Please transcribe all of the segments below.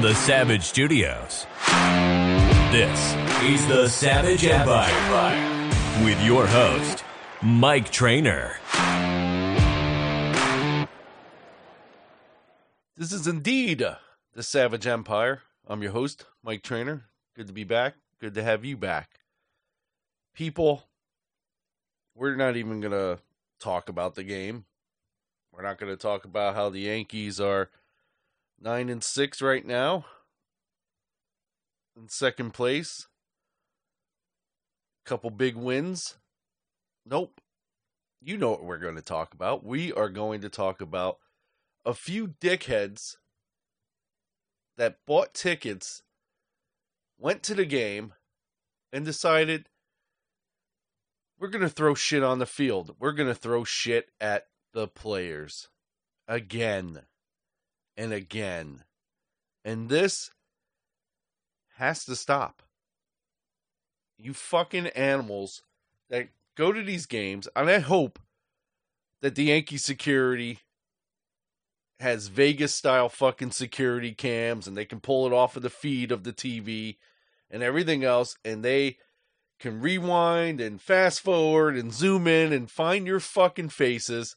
The Savage Studios, this is the Savage Empire with your host, Mike Trainer. This is indeed the Savage Empire. I'm your host, Mike Trainer. Good to be back. Good to have you back. People, we're not even going to talk about the game. We're not going to talk about how the Yankees are 9 and 6 right now in second place. A Couple big wins. Nope. You know what we're going to talk about. We are going to talk about a few dickheads that bought tickets, went to the game, and decided we're going to throw shit on the field. We're going to throw shit at the players again and again. And this has to stop. You fucking animals that go to these games, and I hope that the Yankee security has Vegas style fucking security cams and they can pull it off of the feed of the TV and everything else and they can rewind and fast forward and zoom in and find your fucking faces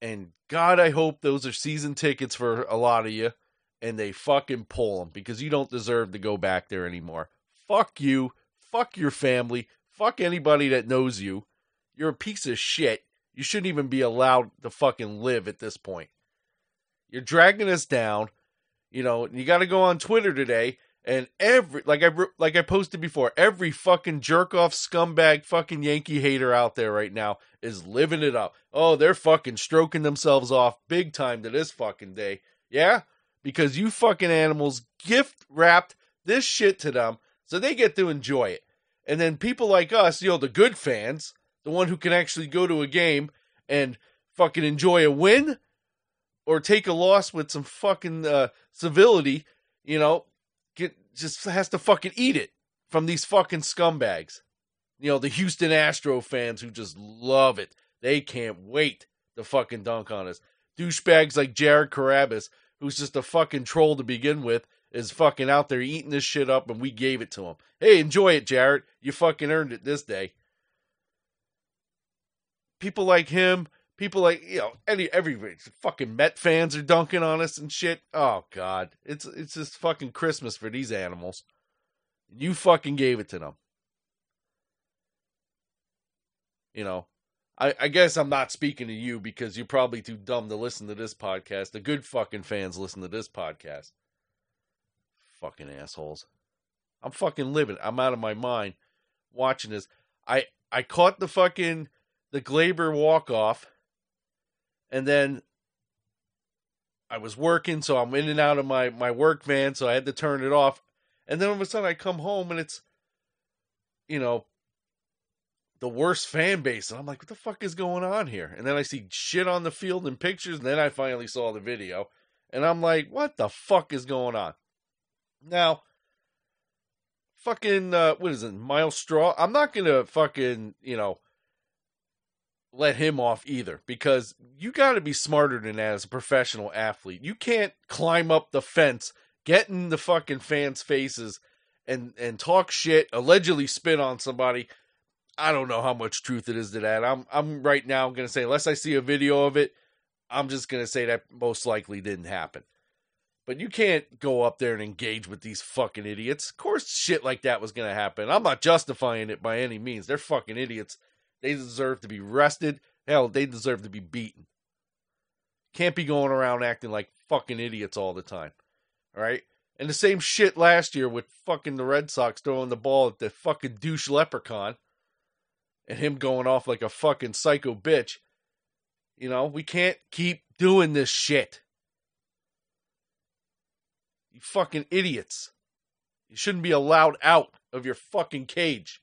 and god I hope those are season tickets for a lot of you and they fucking pull them because you don't deserve to go back there anymore. Fuck you. Fuck your family. Fuck anybody that knows you. You're a piece of shit. You shouldn't even be allowed to fucking live at this point. You're dragging us down. You know, you got to go on Twitter today and every like I like I posted before, every fucking jerk off scumbag fucking Yankee hater out there right now is living it up. Oh, they're fucking stroking themselves off big time to this fucking day. Yeah? Because you fucking animals gift wrapped this shit to them so they get to enjoy it. And then people like us, you know, the good fans, the one who can actually go to a game and fucking enjoy a win, or take a loss with some fucking uh, civility, you know, get just has to fucking eat it from these fucking scumbags. You know, the Houston Astro fans who just love it. They can't wait to fucking dunk on us. Douchebags like Jared Carrabis, who's just a fucking troll to begin with, is fucking out there eating this shit up and we gave it to him. Hey, enjoy it, Jared. You fucking earned it this day. People like him people like you know any every fucking Met fans are dunking on us and shit. Oh god, it's it's just fucking Christmas for these animals. You fucking gave it to them. You know, I I guess I'm not speaking to you because you're probably too dumb to listen to this podcast. The good fucking fans listen to this podcast. Fucking assholes. I'm fucking living. I'm out of my mind watching this. I I caught the fucking the Gleyber walk off and then I was working, so I'm in and out of my my work van, so I had to turn it off. And then all of a sudden, I come home and it's, you know, the worst fan base, and I'm like, what the fuck is going on here? And then I see shit on the field and pictures, and then I finally saw the video, and I'm like, what the fuck is going on? Now, fucking, uh, what is it, Myles Straw? I'm not gonna fucking, you know let him off either because you got to be smarter than that as a professional athlete. You can't climb up the fence, get in the fucking fans' faces, and and talk shit, allegedly spit on somebody. I don't know how much truth it is to that. I'm I'm right now going to say unless I see a video of it, I'm just going to say that most likely didn't happen. But you can't go up there and engage with these fucking idiots. Of course, shit like that was going to happen. I'm not justifying it by any means. They're fucking idiots they deserve to be rested. Hell, they deserve to be beaten. Can't be going around acting like fucking idiots all the time. All right? And the same shit last year with fucking the Red Sox throwing the ball at the fucking douche leprechaun and him going off like a fucking psycho bitch. You know, we can't keep doing this shit. You fucking idiots. You shouldn't be allowed out of your fucking cage.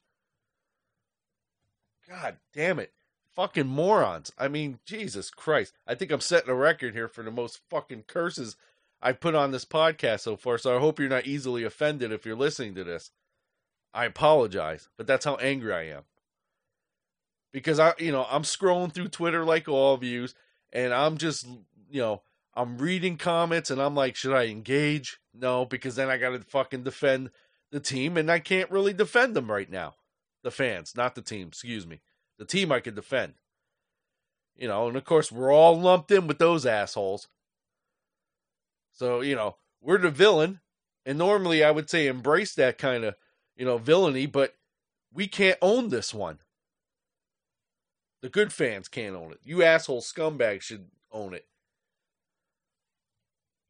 God damn it. Fucking morons. I mean, Jesus Christ. I think I'm setting a record here for the most fucking curses I've put on this podcast so far, so I hope you're not easily offended if you're listening to this. I apologize, but that's how angry I am. Because I, you know, I'm scrolling through Twitter like all of you, and I'm just, you know, I'm reading comments and I'm like, should I engage? No, because then I got to fucking defend the team and I can't really defend them right now. The fans, not the team, excuse me. The team I could defend. You know, and of course, we're all lumped in with those assholes. So, you know, we're the villain. And normally I would say embrace that kind of, you know, villainy, but we can't own this one. The good fans can't own it. You asshole scumbags should own it.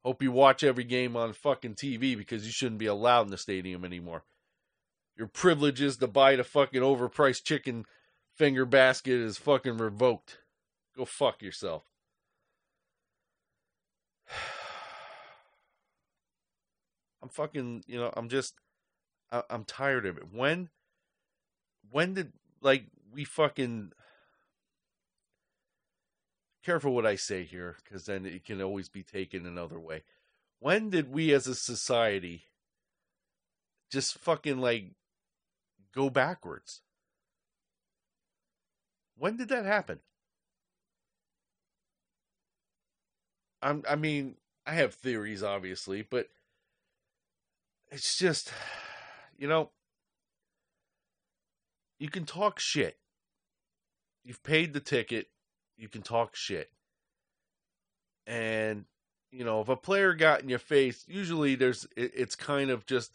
Hope you watch every game on fucking TV because you shouldn't be allowed in the stadium anymore. Your privileges to buy the fucking overpriced chicken finger basket is fucking revoked. Go fuck yourself. I'm fucking, you know, I'm just, I, I'm tired of it. When, when did, like, we fucking, careful what I say here, because then it can always be taken another way. When did we as a society just fucking, like, go backwards? When did that happen? I'm, I mean, I have theories, obviously, but it's just, you know, you can talk shit. You've paid the ticket. You can talk shit. And, you know, if a player got in your face, usually there's, it, it's kind of just,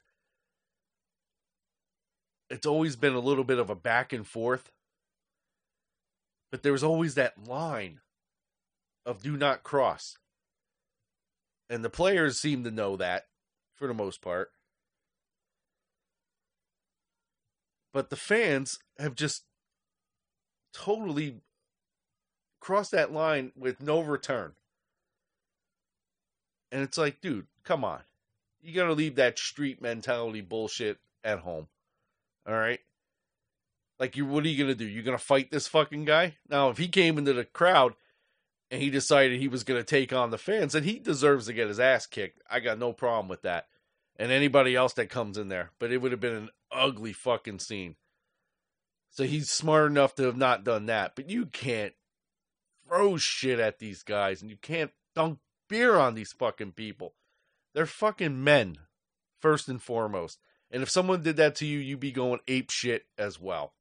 it's always been a little bit of a back and forth. But there was always that line of do not cross. And the players seem to know that for the most part. But the fans have just totally crossed that line with no return. And it's like, dude, come on. You got to leave that street mentality bullshit at home. All right? Like you what are you to do? You're going to fight this fucking guy? Now, if he came into the crowd and he decided he was to take on the fans, then he deserves to get his ass kicked. I got no problem with that. And anybody else that comes in there, but it would have been an ugly fucking scene. So he's smart enough to have not done that. But you can't throw shit at these guys and you can't dunk beer on these fucking people. They're fucking men, first and foremost. And if someone did that to you, you'd be going ape shit as well.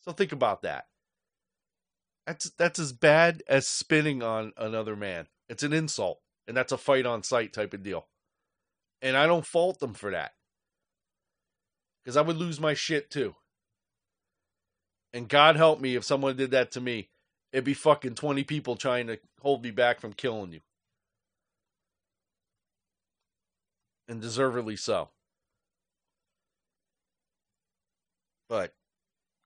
So think about that. That's that's as bad as spinning on another man. It's an insult, and that's a fight on sight type of deal. And I don't fault them for that. Because I would lose my shit too. And God help me if someone did that to me. It'd be fucking 20 people trying to hold me back from killing you. And deservedly so. But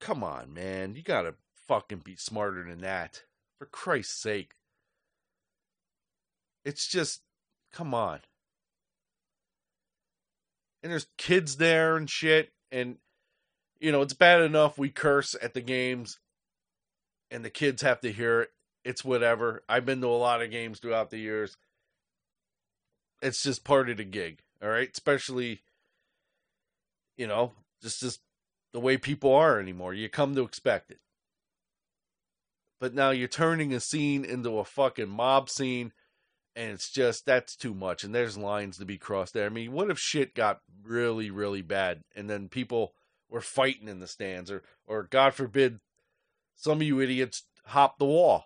come on, man. You gotta fucking be smarter than that. For Christ's sake. It's just, come on. And there's kids there and shit. And, you know, it's bad enough we curse at the games and the kids have to hear it. It's whatever. I've been to a lot of games throughout the years. It's just part of the gig. All right. Especially, you know, just, just the way people are anymore. You come to expect it. But now you're turning a scene into a fucking mob scene, and it's just that's too much. And there's lines to be crossed there. I mean, what if shit got really, really bad, and then people were fighting in the stands, or, or God forbid, some of you idiots hop the wall,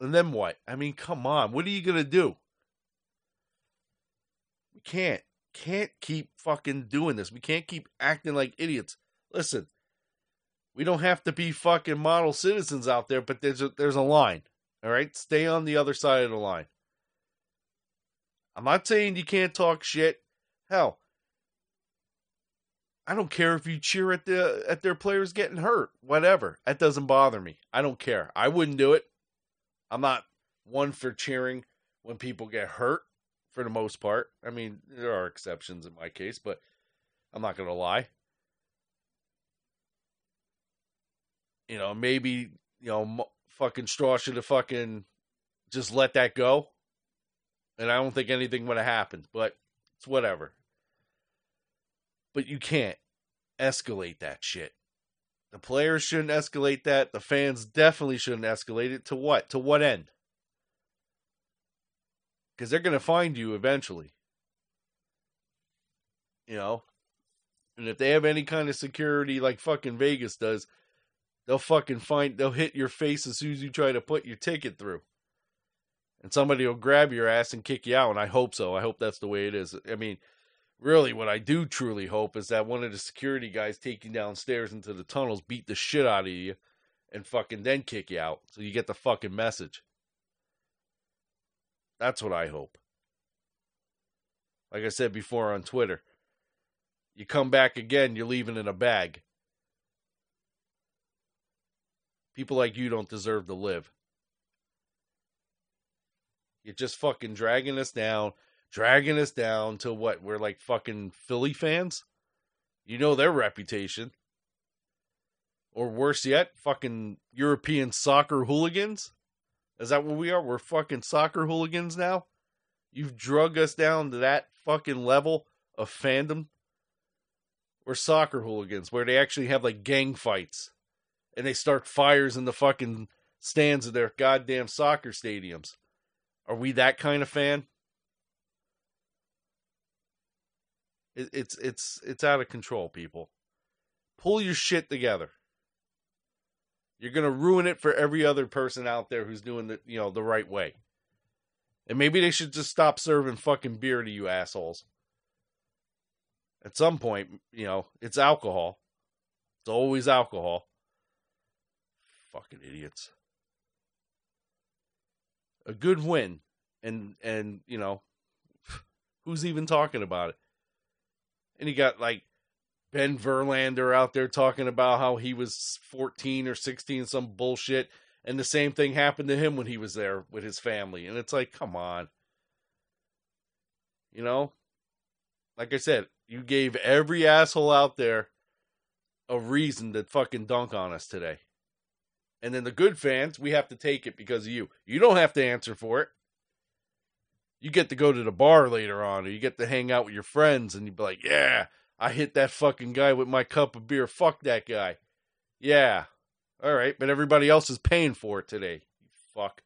and then what? I mean, come on, what are you gonna do? We can't, can't keep fucking doing this. We can't keep acting like idiots. Listen, we don't have to be fucking model citizens out there, but there's a, there's a line. All right, stay on the other side of the line. I'm not saying you can't talk shit. Hell, I don't care if you cheer at the at their players getting hurt. Whatever. That doesn't bother me. I don't care. I wouldn't do it. I'm not one for cheering when people get hurt for the most part. I mean, there are exceptions in my case, but I'm not to lie. You know, maybe you know, fucking Straw should have fucking just let that go. And I don't think anything would have happened, but it's whatever. But you can't escalate that shit. The players shouldn't escalate that. The fans definitely shouldn't escalate it. To what? To what end? because they're going to find you eventually. You know, and if they have any kind of security like fucking Vegas does, they'll fucking find they'll hit your face as soon as you try to put your ticket through. And somebody will grab your ass and kick you out, and I hope so. I hope that's the way it is. I mean, really what I do truly hope is that one of the security guys you downstairs into the tunnels, beat the shit out of you, and fucking then kick you out. So you get the fucking message. That's what I hope. Like I said before on Twitter, you come back again, you're leaving in a bag. People like you don't deserve to live. You're just fucking dragging us down, dragging us down to what? We're like fucking Philly fans? You know their reputation. Or worse yet, fucking European soccer hooligans? Is that what we are? We're fucking soccer hooligans now? You've drug us down to that fucking level of fandom? We're soccer hooligans where they actually have like gang fights and they start fires in the fucking stands of their goddamn soccer stadiums. Are we that kind of fan? It, it's it's it's out of control, people. Pull your shit together. You're gonna ruin it for every other person out there who's doing the you know the right way. And maybe they should just stop serving fucking beer to you assholes. At some point, you know, it's alcohol. It's always alcohol. Fucking idiots. A good win. And and you know, who's even talking about it? And you got like Ben Verlander out there talking about how he was 14 or 16, some bullshit. And the same thing happened to him when he was there with his family. And it's like, come on. You know? Like I said, you gave every asshole out there a reason to fucking dunk on us today. And then the good fans, we have to take it because of you. You don't have to answer for it. You get to go to the bar later on, or you get to hang out with your friends, and you'd be like, yeah, I hit that fucking guy with my cup of beer. Fuck that guy. Yeah. All right, but everybody else is paying for it today. You fuck.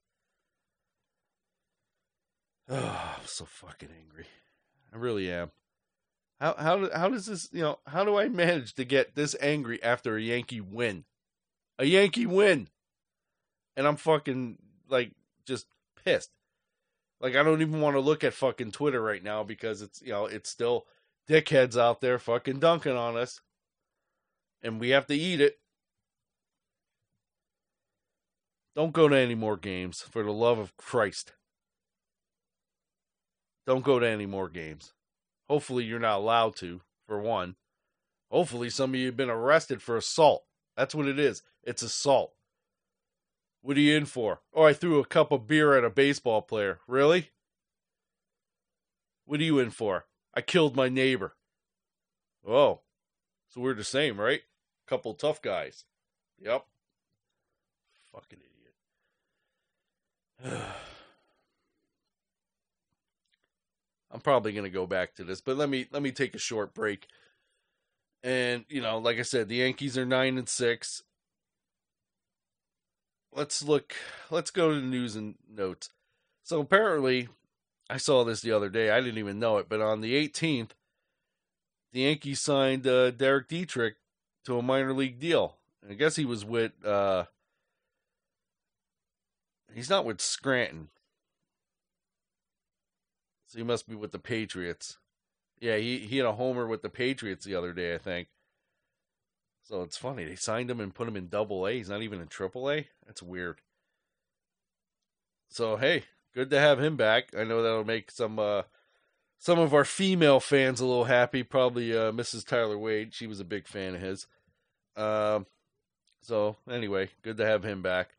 Oh, I'm so fucking angry. I really am. How how how does this you know how do I manage to get this angry after a Yankee win? A Yankee win. And I'm fucking like just pissed. Like I don't even want to look at fucking Twitter right now because it's you know, it's still dickheads out there fucking dunking on us. And we have to eat it. Don't go to any more games for the love of Christ. Don't go to any more games. Hopefully you're not allowed to, for one. Hopefully some of you have been arrested for assault. That's what it is. It's assault. What are you in for? Oh, I threw a cup of beer at a baseball player. Really? What are you in for? I killed my neighbor. Oh, so we're the same, right? Couple tough guys. Yep. Fucking idiot. I'm probably gonna go back to this, but let me let me take a short break. And you know, like I said, the Yankees are nine and six. Let's look. Let's go to the news and notes. So apparently, I saw this the other day. I didn't even know it, but on the 18th, the Yankees signed uh, Derek Dietrich to a minor league deal. I guess he was with. Uh, he's not with Scranton. So he must be with the Patriots. Yeah, he, he had a homer with the Patriots the other day, I think. So it's funny. They signed him and put him in double A. He's not even in triple A. That's weird. So hey, good to have him back. I know that'll make some uh some of our female fans a little happy. Probably uh Mrs. Tyler Wade. She was a big fan of his. Um so anyway, good to have him back.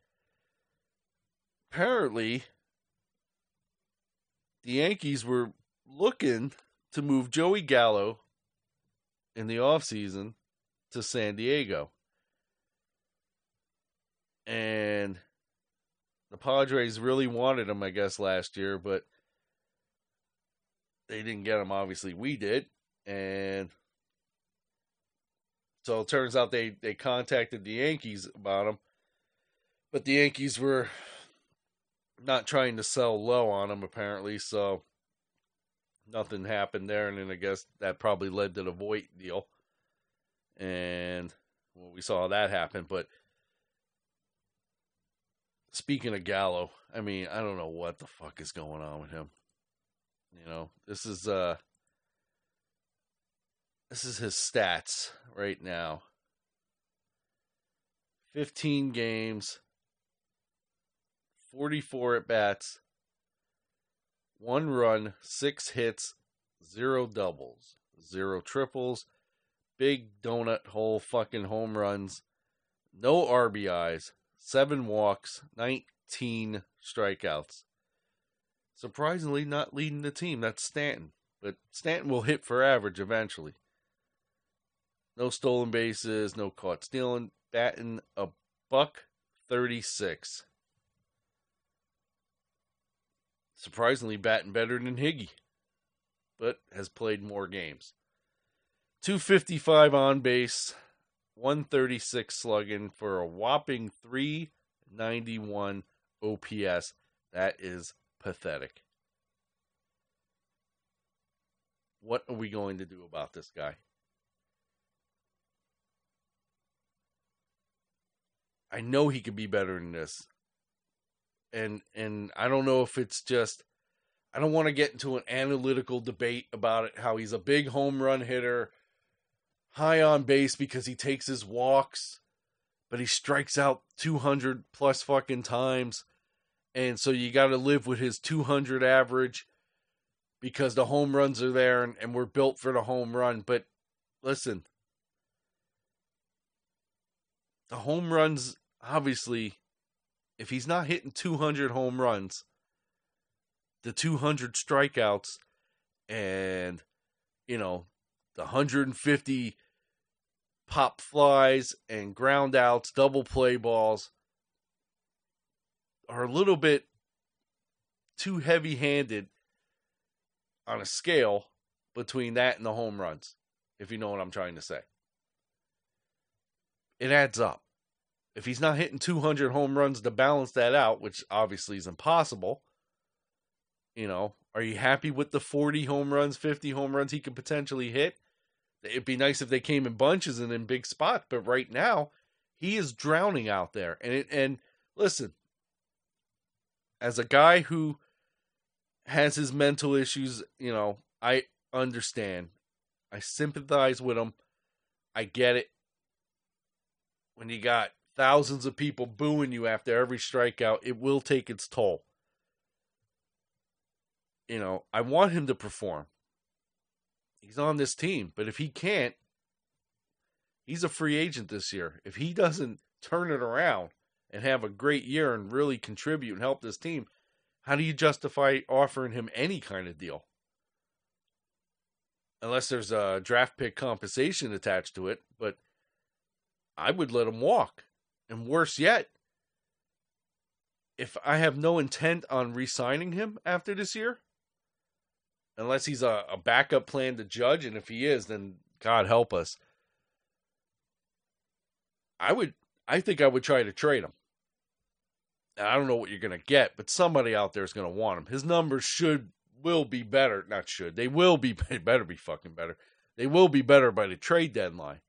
Apparently the Yankees were looking to move Joey Gallo in the offseason to San Diego. And the Padres really wanted him, I guess, last year, but they didn't get him. Obviously, we did. And so it turns out they, they contacted the Yankees about him. But the Yankees were not trying to sell low on him apparently, so nothing happened there, and then I guess that probably led to the Voit deal, and well, we saw that happen. But speaking of Gallo, I mean, I don't know what the fuck is going on with him. You know, this is uh this is his stats right now. 15 games, 44 at bats, one run, six hits, zero doubles, zero triples, big donut hole fucking home runs, no RBIs, seven walks, 19 strikeouts. Surprisingly, not leading the team. That's Stanton. But Stanton will hit for average eventually. No stolen bases, no caught stealing, batting a buck 36. Surprisingly, batting better than Higgy, but has played more games. 255 on base, 136 slugging for a whopping 391 OPS. That is pathetic. What are we going to do about this guy? I know he could be better than this. And and I don't know if it's just I don't want to get into an analytical debate about it how he's a big home run hitter, high on base because he takes his walks, but he strikes out 200 plus fucking times. And so you got to live with his 200 average because the home runs are there and, and we're built for the home run. But listen, the home runs obviously, if he's not hitting 200 home runs, the 200 strikeouts, and, you know, the 150 pop flies and ground outs, double play balls are a little bit too heavy handed on a scale between that and the home runs, if you know what I'm trying to say. It adds up if he's not hitting 200 home runs to balance that out, which obviously is impossible, you know, are you happy with the 40 home runs, 50 home runs he could potentially hit? It'd be nice if they came in bunches and in big spots, but right now he is drowning out there. And it, and listen, as a guy who has his mental issues, you know, I understand. I sympathize with him. I get it. When you got thousands of people booing you after every strikeout, it will take its toll. You know, I want him to perform. He's on this team, but if he can't, he's a free agent this year. If he doesn't turn it around and have a great year and really contribute and help this team, how do you justify offering him any kind of deal? Unless there's a draft pick compensation attached to it, but I would let him walk. And worse yet, if I have no intent on re signing him after this year, unless he's a, a, backup plan to judge, and if he is, then God help us. I would, I think I would try to trade him. I don't know what you're going to get, but somebody out there is going to want him. His numbers should, will be better. Not should, they will be, better be fucking better. They will be better by the trade deadline.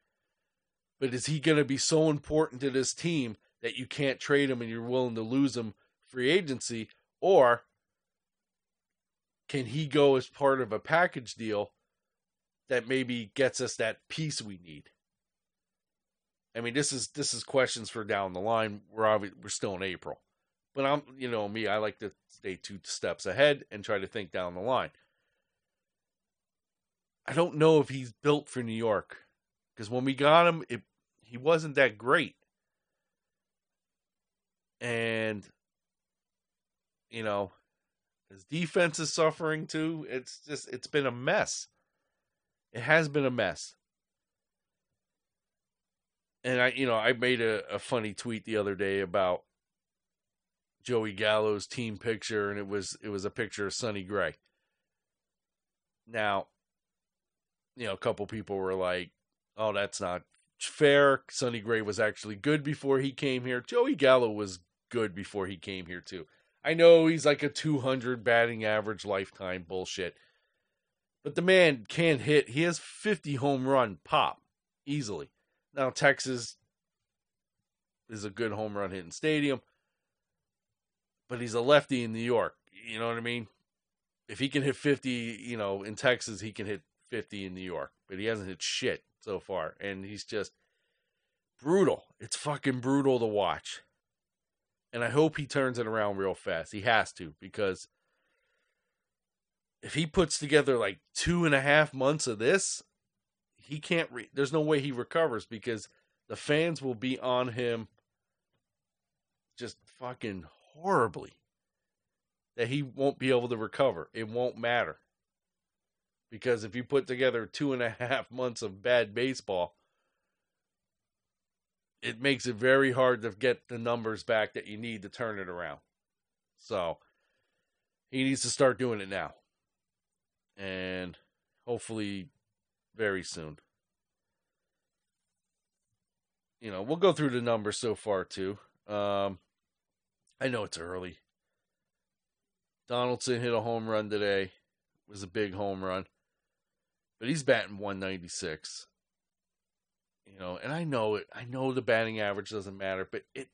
But is he going to be so important to this team that you can't trade him and you're willing to lose him free agency? Or can he go as part of a package deal that maybe gets us that piece we need? I mean, this is this is questions for down the line. We're obviously, we're still in April, but I'm you know me. I like to stay two steps ahead and try to think down the line. I don't know if he's built for New York because when we got him, it he wasn't that great. And you know, his defense is suffering too. It's just it's been a mess. It has been a mess. And I you know, I made a, a funny tweet the other day about Joey Gallo's team picture and it was it was a picture of Sonny Gray. Now, you know, a couple people were like, "Oh, that's not fair. Sonny Gray was actually good before he came here. Joey Gallo was good before he came here too. I know he's like a 200 batting average lifetime bullshit. But the man can't hit. He has 50 home run pop easily. Now Texas is a good home run hitting stadium, but he's a lefty in New York. You know what I mean? If he can hit 50, you know, in Texas, he can hit 50 in New York, but he hasn't hit shit so far. And he's just brutal. It's fucking brutal to watch. And I hope he turns it around real fast. He has to, because if he puts together like two and a half months of this, he can't. Re- There's no way he recovers because the fans will be on him just fucking horribly. That he won't be able to recover. It won't matter. Because if you put together two and a half months of bad baseball, it makes it very hard to get the numbers back that you need to turn it around. So he needs to start doing it now. And hopefully very soon. You know, we'll go through the numbers so far too. Um I know it's early. Donaldson hit a home run today. It was a big home run. But he's batting 196 you know, and I know it. I know the batting average doesn't matter, but it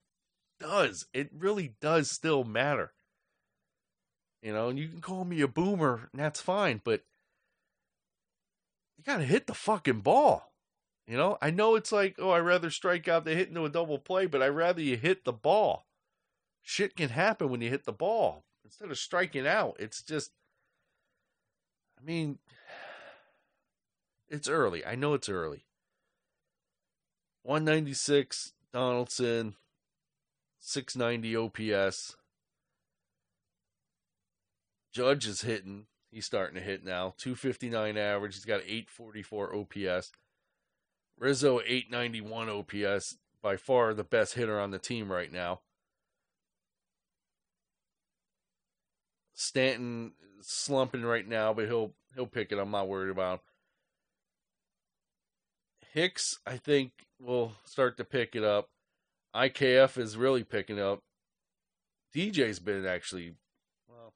does. It really does still matter. You know, and you can call me a boomer, and that's fine, but you got to hit the fucking ball. You know, I know it's like, oh, I'd rather strike out than hit into a double play, but I'd rather you hit the ball. Shit can happen when you hit the ball instead of striking out. It's just, I mean, it's early. I know it's early. 196 Donaldson, 690 OPS. Judge is hitting. He's starting to hit now. 259 average. He's got 844 OPS. Rizzo 891 OPS. By far the best hitter on the team right now. Stanton slumping right now, but he'll he'll pick it. I'm not worried about him. Hicks, I think, will start to pick it up. IKF is really picking up. DJ's been actually, well,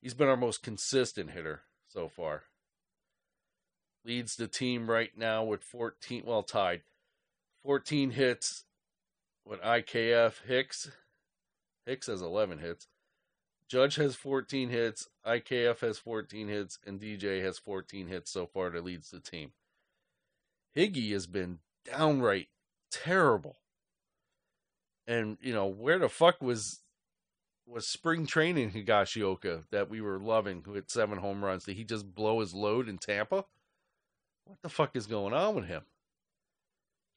he's been our most consistent hitter so far. Leads the team right now with 14, well, tied. 14 hits with IKF. Hicks, Hicks has 11 hits. Judge has 14 hits. IKF has 14 hits. And DJ has 14 hits so far that leads the team. Higgy has been downright terrible. And you know where the fuck was was spring training Higashioka that we were loving, who seven home runs? Did he just blow his load in Tampa? What the fuck is going on with him?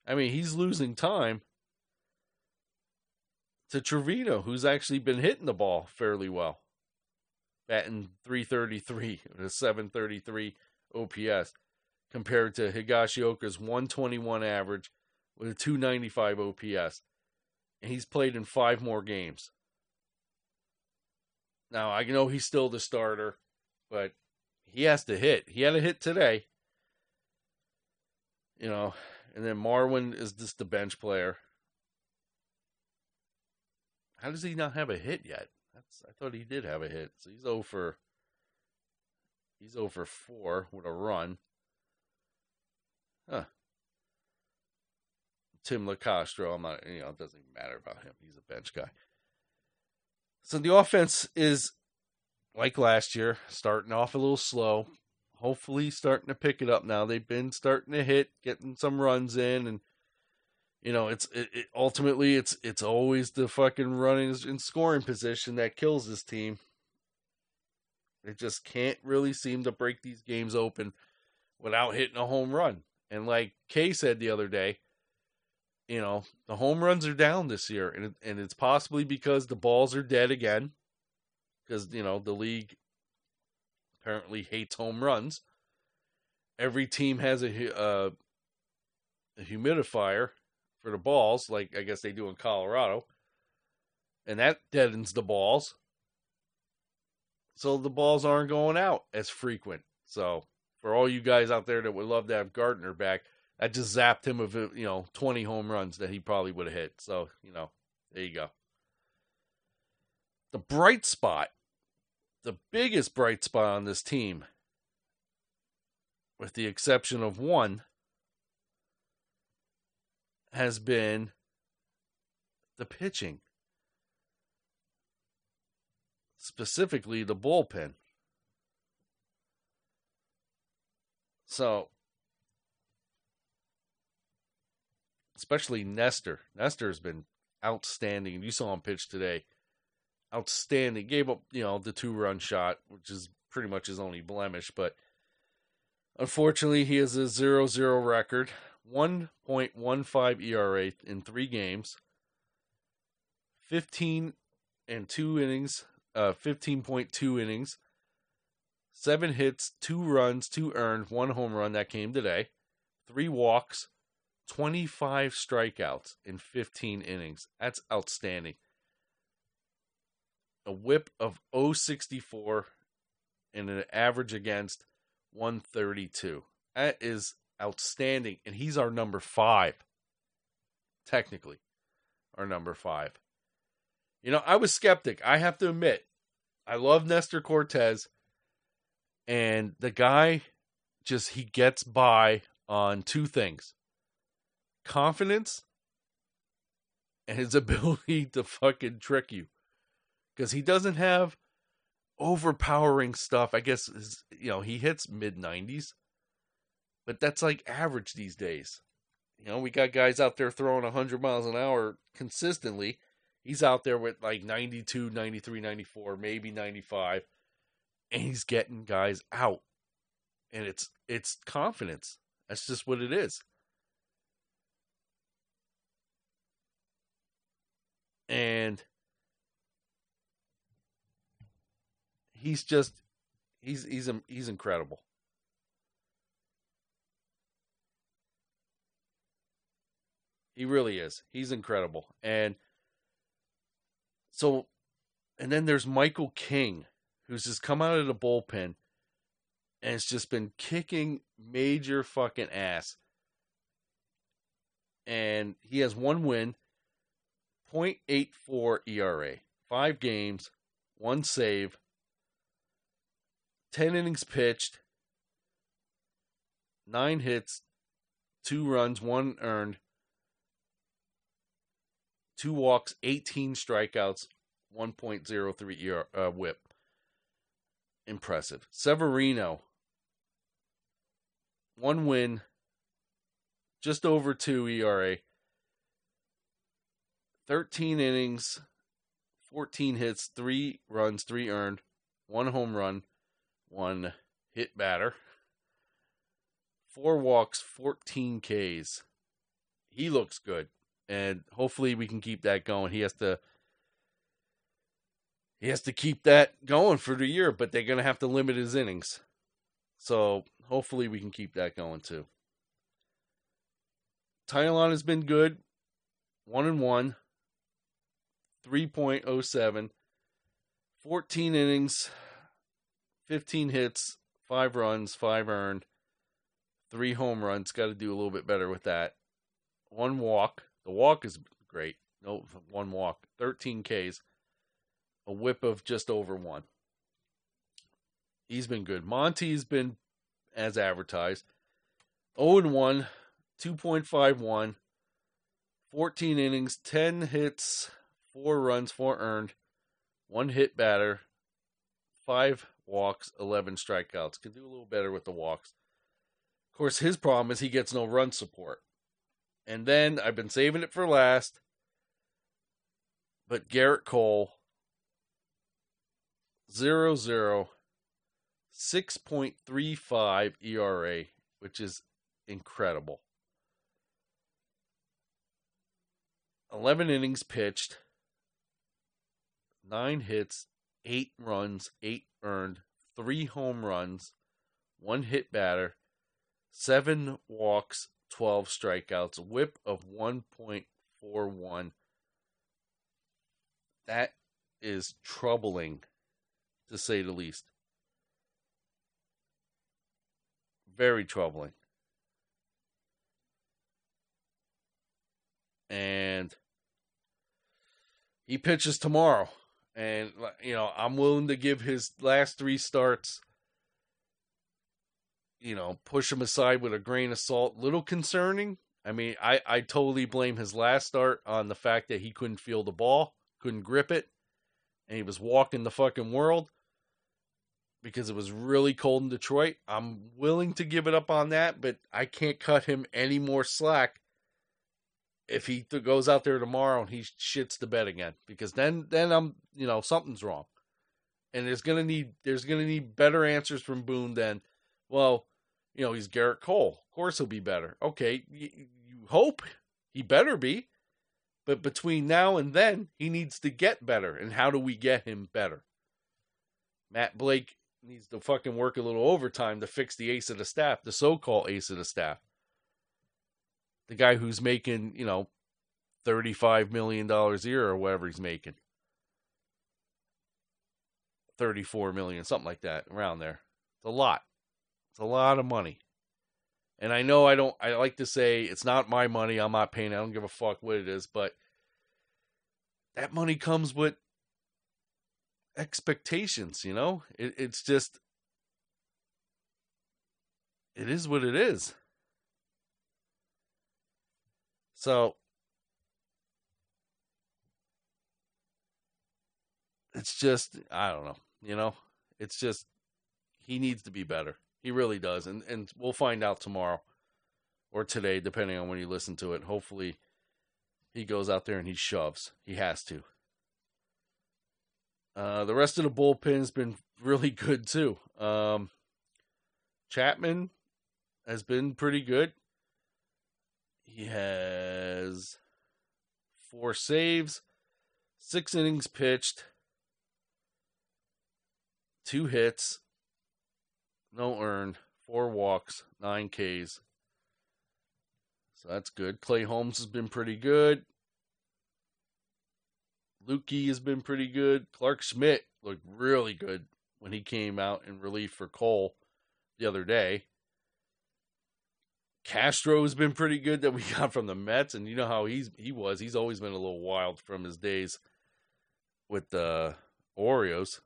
I mean, he's losing time to Trevino, who's actually been hitting the ball fairly well, batting 333 a 733 OPS compared to Higashioka's 121 average with a 295 OPS. And he's played in five more games. Now, I know he's still the starter, but he has to hit. He had a hit today. You know, and then Marwin is just the bench player. How does he not have a hit yet? That's I thought he did have a hit. So he's oh over he's oh over 4 with a run. Huh. Tim Locastro, I'm not, you know, it doesn't even matter about him. He's a bench guy. So the offense is like last year, starting off a little slow. Hopefully, starting to pick it up now. They've been starting to hit, getting some runs in, and you know, it's it, it, ultimately it's it's always the fucking running and scoring position that kills this team. They just can't really seem to break these games open without hitting a home run. And like Kay said the other day, you know, the home runs are down this year, and and it's possibly because the balls are dead again, because you know the league apparently hates home runs. Every team has a uh, a humidifier for the balls, like I guess they do in Colorado, and that deadens the balls. So the balls aren't going out as frequent. So for all you guys out there that would love to have Gardner back, that just zapped him of you know 20 home runs that he probably would have hit. So you know, there you go. the bright spot, the biggest bright spot on this team, with the exception of one, has been the pitching, specifically the bullpen. So, especially Nestor. Nestor's been outstanding. You saw him pitch today. Outstanding. Gave up, you know, the two run shot, which is pretty much his only blemish, but unfortunately, he has a 0 0 record, 1.15 ERA in three games, 15 and two innings, uh, 15.2 innings, seven hits, two runs, two earned, one home run that came today, three walks, 25 strikeouts in 15 innings. That's outstanding. A whip of 064 and an average against 132. That is outstanding. And he's our number five, technically, our number five. You know, I was skeptic. I have to admit, I love Nestor Cortes, and the guy just he gets by on two things. Confidence and his ability to fucking trick you. Because he doesn't have overpowering stuff. I guess his, you know he hits mid 90s but that's like average these days. You know we got guys out there throwing 100 miles an hour consistently. He's out there with like 92 93 94 maybe 95 and he's getting guys out and it's it's confidence that's just what it is and he's just he's he's he's incredible. He really is. He's incredible. And so and then there's Michael King who's just come out of the bullpen and it's just been kicking major fucking ass. And he has one win 0.84 ERA, five games, one save, 10 innings pitched, nine hits, two runs, one earned, two walks, 18 strikeouts, 1.03 ER, uh, whip. Impressive. Severino, one win, just over two ERA, 13 innings, 14 hits, three runs, three earned, one home run, one hit batter, four walks, 14 Ks. He looks good, and hopefully we can keep that going. He has to. He has to keep that going for the year, but they're going to have to limit his innings. So hopefully we can keep that going too. Taillon has been good, one and one. 3.07, 14 innings, 15 hits, five runs, five earned, three home runs. Got to do a little bit better with that. One walk. The walk is great. No, one walk. 13 Ks. A whip of just over one. He's been good. Monty's been as advertised. 0 1, 2.51, 14 innings, 10 hits, four runs, four earned, one hit batter, five walks, 11 strikeouts. Can do a little better with the walks. Of course, his problem is he gets no run support. And then I've been saving it for last. But Gerrit Cole, 0 0, 6.35 ERA, which is incredible. 11 innings pitched, nine hits, eight runs, eight earned, three home runs, one hit batter, seven walks, 12 strikeouts, whip of 1.41. That is troubling, to say the least. Very troubling. And he pitches tomorrow And you know, I'm willing to give his last three starts you know, push him aside with a grain of salt. Little concerning. I mean, I, I totally blame his last start on the fact that he couldn't feel the ball, couldn't grip it, and he was walking the fucking world because it was really cold in Detroit. I'm willing to give it up on that, but I can't cut him any more slack if he th- goes out there tomorrow and he shits the bed again because then then I'm you know something's wrong, and there's gonna need there's gonna need better answers from Boone than well you know, he's Gerrit Cole. Of course he'll be better. Okay, you hope he better be. But between now and then, he needs to get better. And how do we get him better? Matt Blake needs to fucking work a little overtime to fix the ace of the staff, the so called ace of the staff. The guy who's making, you know, $35 million a year or whatever he's making. 34 million, something like that, around there. It's a lot. It's a lot of money. And I know I don't I like to say it's not my money, I'm not paying, I don't give a fuck what it is, but that money comes with expectations, you know? It, it's just it is what it is. So it's just I don't know, you know? It's just he needs to be better. He really does, and and we'll find out tomorrow or today, depending on when you listen to it. Hopefully, he goes out there and he shoves. He has to. Uh, the rest of the bullpen's been really good too. Um, Chapman has been pretty good. He has four saves, six innings pitched, two hits, no earned, four walks, nine Ks. So that's good. Clay Holmes has been pretty good. Luetge has been pretty good. Clarke Schmidt looked really good when he came out in relief for Cole the other day. Castro has been pretty good that we got from the Mets, and you know how he's he was. He's always been a little wild from his days with the Orioles.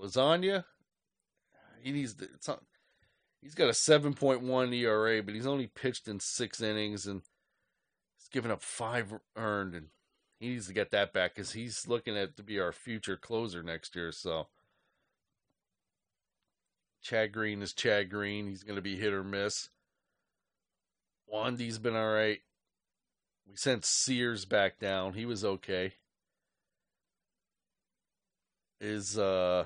lasagna. He needs to, he's got a 7.1 ERA, but he's only pitched in six innings and he's given up five earned, and he needs to get that back because he's looking at to be our future closer next year. So Chad Green is Chad Green. He's going to be hit or miss. Wandy's been all right. We sent Sears back down. He was okay. Is uh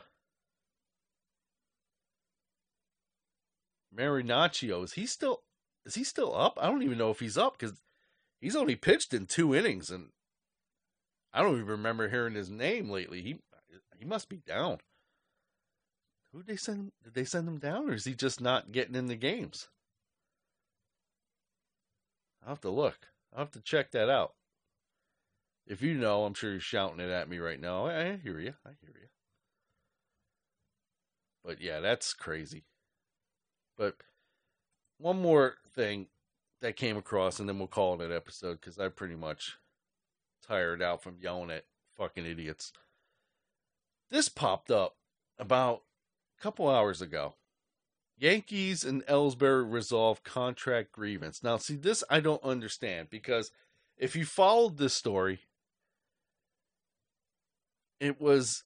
Marinaccio, is he still is he still up? I don't even know if he's up because he's only pitched in two innings, and I don't even remember hearing his name lately. He he must be down. Who they send? Did they send him down, or is he just not getting in the games? I'll have to look. I'll have to check that out. If you know, I'm sure you're shouting it at me right now. I, I hear you. I hear you. But yeah, that's crazy. But one more thing that came across, and then we'll call it an episode because I'm pretty much tired out from yelling at fucking idiots. This popped up about a couple hours ago. Yankees and Ellsbury resolve contract grievance. Now, see, this I don't understand because if you followed this story, it was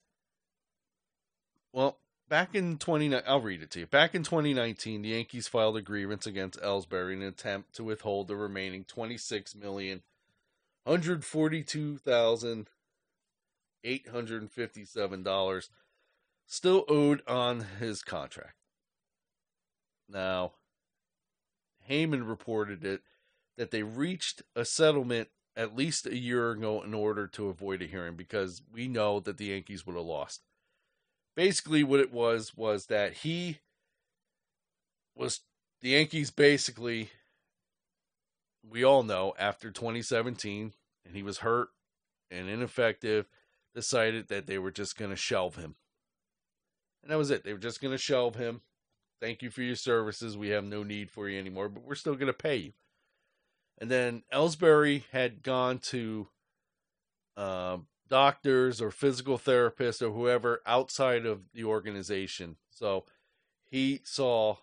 well, back in 20 I'll read it to you. Back in 2019, the Yankees filed a grievance against Ellsbury in an attempt to withhold the remaining 26 million 142,857 dollars still owed on his contract. Now, Heyman reported it that they reached a settlement at least a year ago in order to avoid a hearing because we know that the Yankees would have lost basically what it was was that he was the Yankees basically we all know after 2017 and he was hurt and ineffective decided that they were just going to shelve him. And that was it. They were just going to shelve him. Thank you for your services. We have no need for you anymore, but we're still going to pay you. And then Ellsbury had gone to um, doctors or physical therapists or whoever outside of the organization. So he saw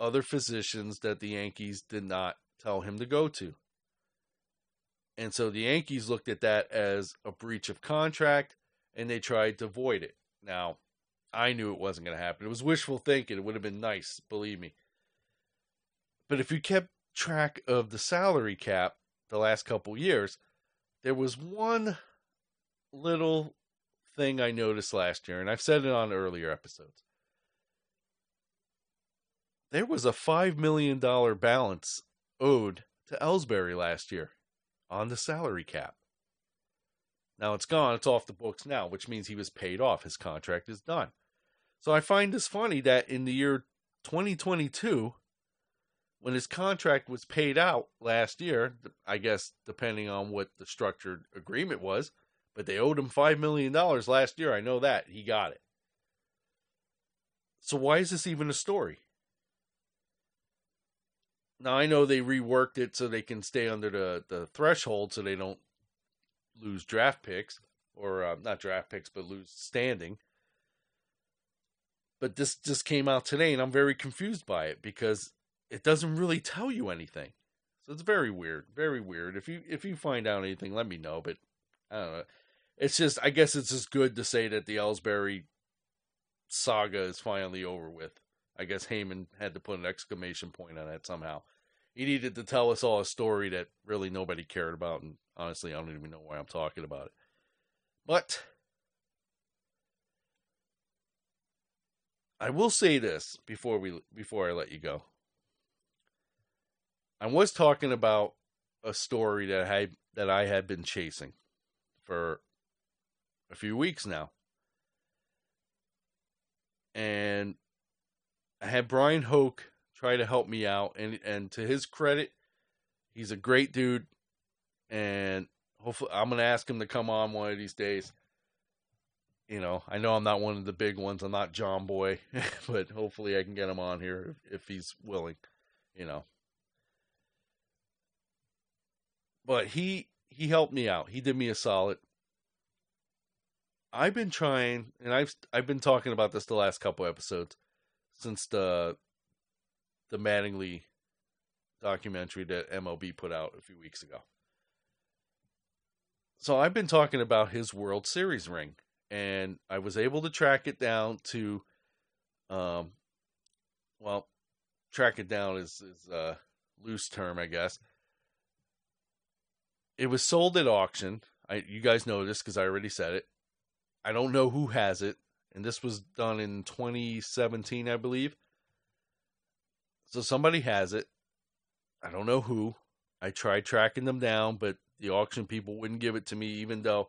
other physicians that the Yankees did not tell him to go to. And so the Yankees looked at that as a breach of contract and they tried to void it. Now, I knew it wasn't going to happen. It was wishful thinking. It would have been nice, believe me. But if you kept track of the salary cap the last couple years, there was one little thing I noticed last year, and I've said it on earlier episodes. There was a $5 million balance owed to Ellsbury last year on the salary cap. Now it's gone, it's off the books now, which means he was paid off. His contract is done. So I find this funny that in the year 2022, when his contract was paid out last year, I guess depending on what the structured agreement was, but they owed him $5 million last year. I know that. He got it. So why is this even a story? Now I know they reworked it so they can stay under the, the threshold so they don't lose draft picks or uh, not draft picks but lose standing. But this just came out today and I'm very confused by it because it doesn't really tell you anything. So it's very weird, very weird. If you if you find out anything, let me know. But I don't know. It's just I guess it's just good to say that the Ellsbury saga is finally over with. I guess Heyman had to put an exclamation point on that somehow. He needed to tell us all a story that really nobody cared about, and honestly, I don't even know why I'm talking about it. But I will say this before we before I let you go. I was talking about a story that I that I had been chasing for a few weeks now. And I had Bryan Hoch try to help me out, and and to his credit, he's a great dude, and hopefully I'm gonna ask him to come on one of these days. You know, I know I'm not one of the big ones. I'm not Jomboy, but hopefully I can get him on here if, if he's willing. You know, but he he helped me out. He did me a solid. I've been trying, and I've I've been talking about this the last couple episodes since the the Mattingly documentary that MLB put out a few weeks ago. So I've been talking about his World Series ring, and I was able to track it down to, um, well, track it down is is a loose term, I guess. It was sold at auction. I you guys know this because I already said it. I don't know who has it and this was done in 2017, I believe. So somebody has it. I don't know who. I tried tracking them down, but the auction people wouldn't give it to me, even though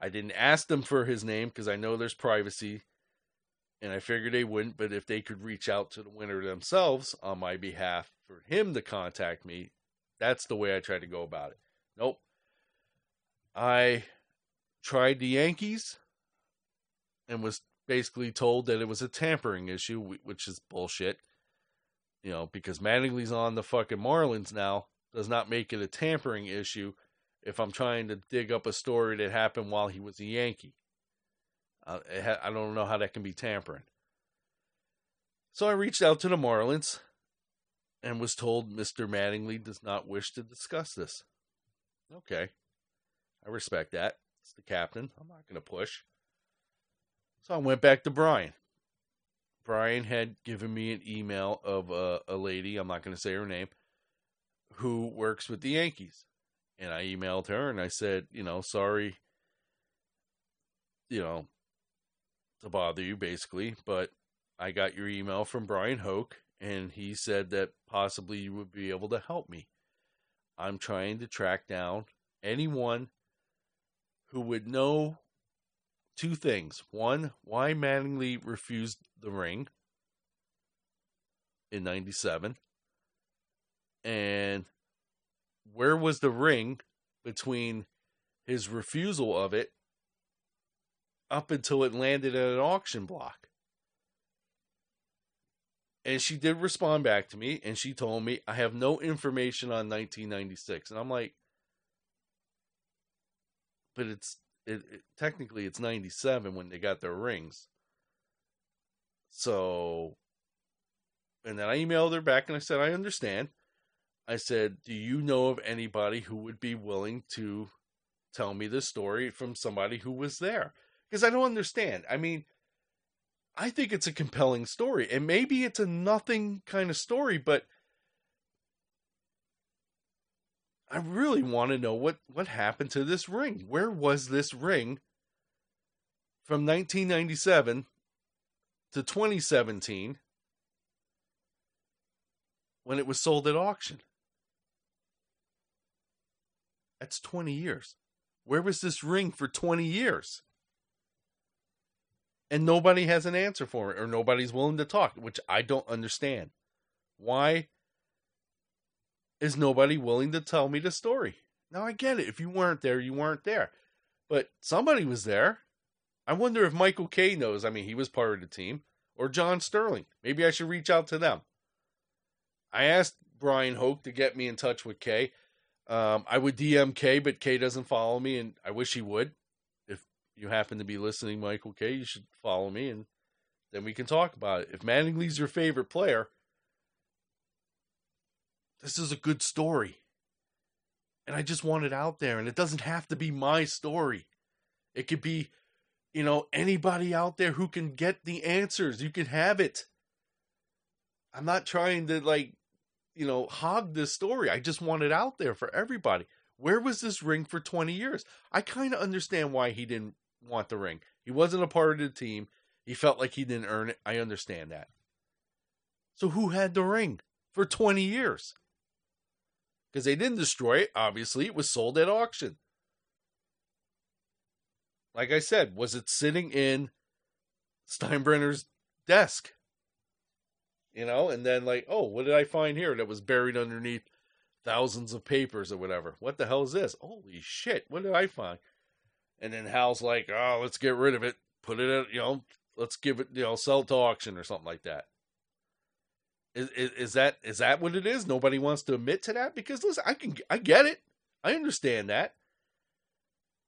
I didn't ask them for his name because I know there's privacy. And I figured they wouldn't, but if they could reach out to the winner themselves on my behalf for him to contact me, that's the way I tried to go about it. Nope. I tried the Yankees and was basically told that it was a tampering issue, which is bullshit. You know, because Mattingly's on the fucking Marlins now does not make it a tampering issue if I'm trying to dig up a story that happened while he was a Yankee. Uh, ha- I don't know how that can be tampering. So I reached out to the Marlins and was told Mr. Mattingly does not wish to discuss this. Okay. I respect that. It's the captain. I'm not going to push. So I went back to Bryan. Bryan had given me an email of a, a lady, I'm not going to say her name, who works with the Yankees. And I emailed her and I said, you know, sorry, you know, to bother you basically, but I got your email from Bryan Hoch and he said that possibly you would be able to help me. I'm trying to track down anyone who would know two things. One, why Mattingly refused the ring in 97. And where was the ring between his refusal of it up until it landed at an auction block? And she did respond back to me and she told me, I have no information on 1996. And I'm like, but it's it, it, technically it's 97 when they got their rings. So, and then I emailed her back and I said, I understand. I said, Do you know of anybody who would be willing to tell me this story from somebody who was there? Because I don't understand. I mean, I think it's a compelling story. And maybe it's a nothing kind of story, but I really want to know what, what happened to this ring. Where was this ring from 1997 to 2017 when it was sold at auction? That's 20 years. Where was this ring for 20 years? And nobody has an answer for it, or nobody's willing to talk, which I don't understand. Why is nobody willing to tell me the story? Now I get it. If you weren't there, you weren't there. But somebody was there. I wonder if Michael Kay knows. I mean, he was part of the team. Or John Sterling. Maybe I should reach out to them. I asked Bryan Hoch to get me in touch with Kay. Um, I would DM Kay, but Kay doesn't follow me, and I wish he would. If you happen to be listening, Michael Kay, you should follow me, and then we can talk about it. If Mattingly's your favorite player, this is a good story. And I just want it out there. And it doesn't have to be my story. It could be, you know, anybody out there who can get the answers. You can have it. I'm not trying to, like, you know, hog this story. I just want it out there for everybody. Where was this ring for 20 years? I kind of understand why he didn't want the ring. He wasn't a part of the team. He felt like he didn't earn it. I understand that. So who had the ring for 20 years? Because they didn't destroy it. Obviously, it was sold at auction. Like I said, was it sitting in Steinbrenner's desk? You know, and then like, oh, what did I find here that was buried underneath thousands of papers or whatever? What the hell is this? Holy shit! What did I find? And then Hal's like, oh, let's get rid of it. Put it at, you know, let's give it, you know, sell it to auction or something like that. Is, is, that is that what it is? Nobody wants to admit to that because listen, I can I get it. I understand that.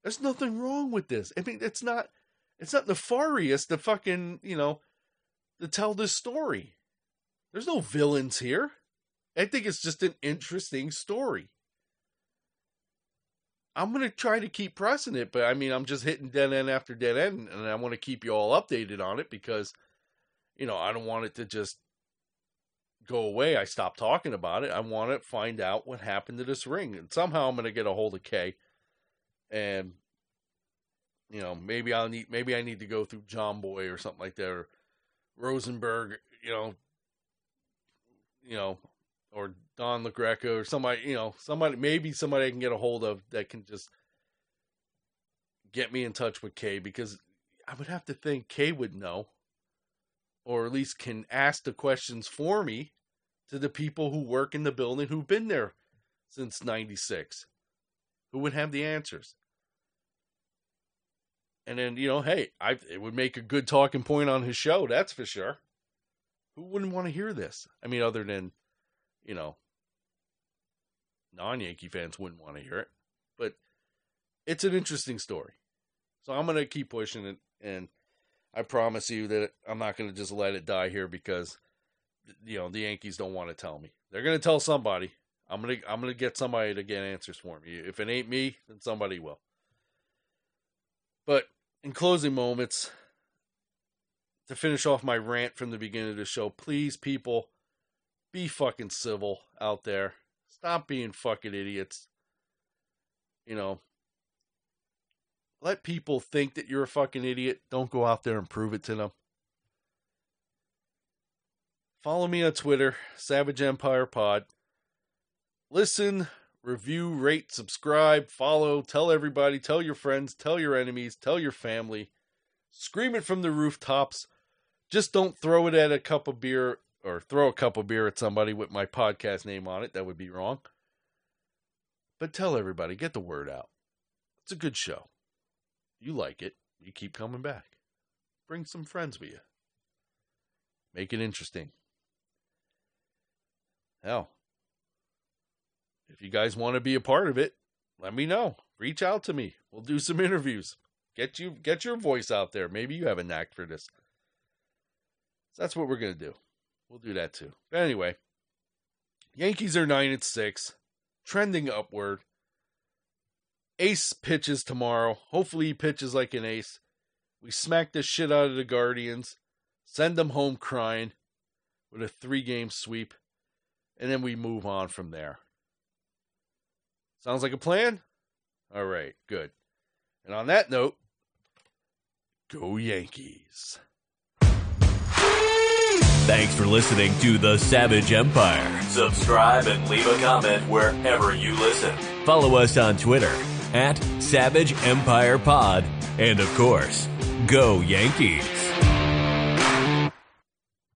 There's nothing wrong with this. I mean, it's not it's not nefarious to fucking, you know, to tell this story. There's no villains here. I think it's just an interesting story. I'm gonna try to keep pressing it, but I mean, I'm just hitting dead end after dead end, and I want to keep you all updated on it because, you know, I don't want it to just go away. I stop talking about it. I want to find out what happened to this ring. And somehow I'm going to get a hold of Kay. And, you know, maybe I'll need, maybe I need to go through Jomboy or something like that, or Rosenberg, you know, you know, or Don LaGreca or somebody, you know, somebody, maybe somebody I can get a hold of that can just get me in touch with Kay because I would have to think Kay would know or at least can ask the questions for me to the people who work in the building who've been there since 96 who would have the answers. And then you know hey I, it would make a good talking point on his show that's for sure. Who wouldn't want to hear this? I mean other than you know non-yankee fans wouldn't want to hear it. But it's an interesting story. So i'm going to keep pushing it and I promise you that I'm not going to just let it die here because you know the Yankees don't want to tell me. They're going to tell somebody. I'm gonna I'm gonna get somebody to get answers for me. If it ain't me, then somebody will. But in closing moments, to finish off my rant from the beginning of the show, please, people, be fucking civil out there. Stop being fucking idiots. You know, let people think that you're a fucking idiot. Don't go out there and prove it to them. Follow me on Twitter, Savage Empire Pod. Listen, review, rate, subscribe, follow, tell everybody, tell your friends, tell your enemies, tell your family. Scream it from the rooftops. Just don't throw it at a cup of beer or throw a cup of beer at somebody with my podcast name on it. That would be wrong. But tell everybody, get the word out. It's a good show you like it, you keep coming back. Bring some friends with you. Make it interesting. Hell, if you guys want to be a part of it, let me know. reach out to me. We'll do some interviews. Get you get your voice out there. Maybe you have a knack for this. So that's what we're gonna do. We'll do that too. But anyway, Yankees are nine and six, trending upward. Ace pitches tomorrow. Hopefully he pitches like an ace. We smack the shit out of the Guardians, send them home crying with a three game sweep, and then we move on from there. Sounds like a plan? All right, good. And on that note, go Yankees. Thanks for listening to The Savage Empire. Subscribe and leave a comment wherever you listen. Follow us on Twitter at Savage Empire Pod. And of course, go Yankees.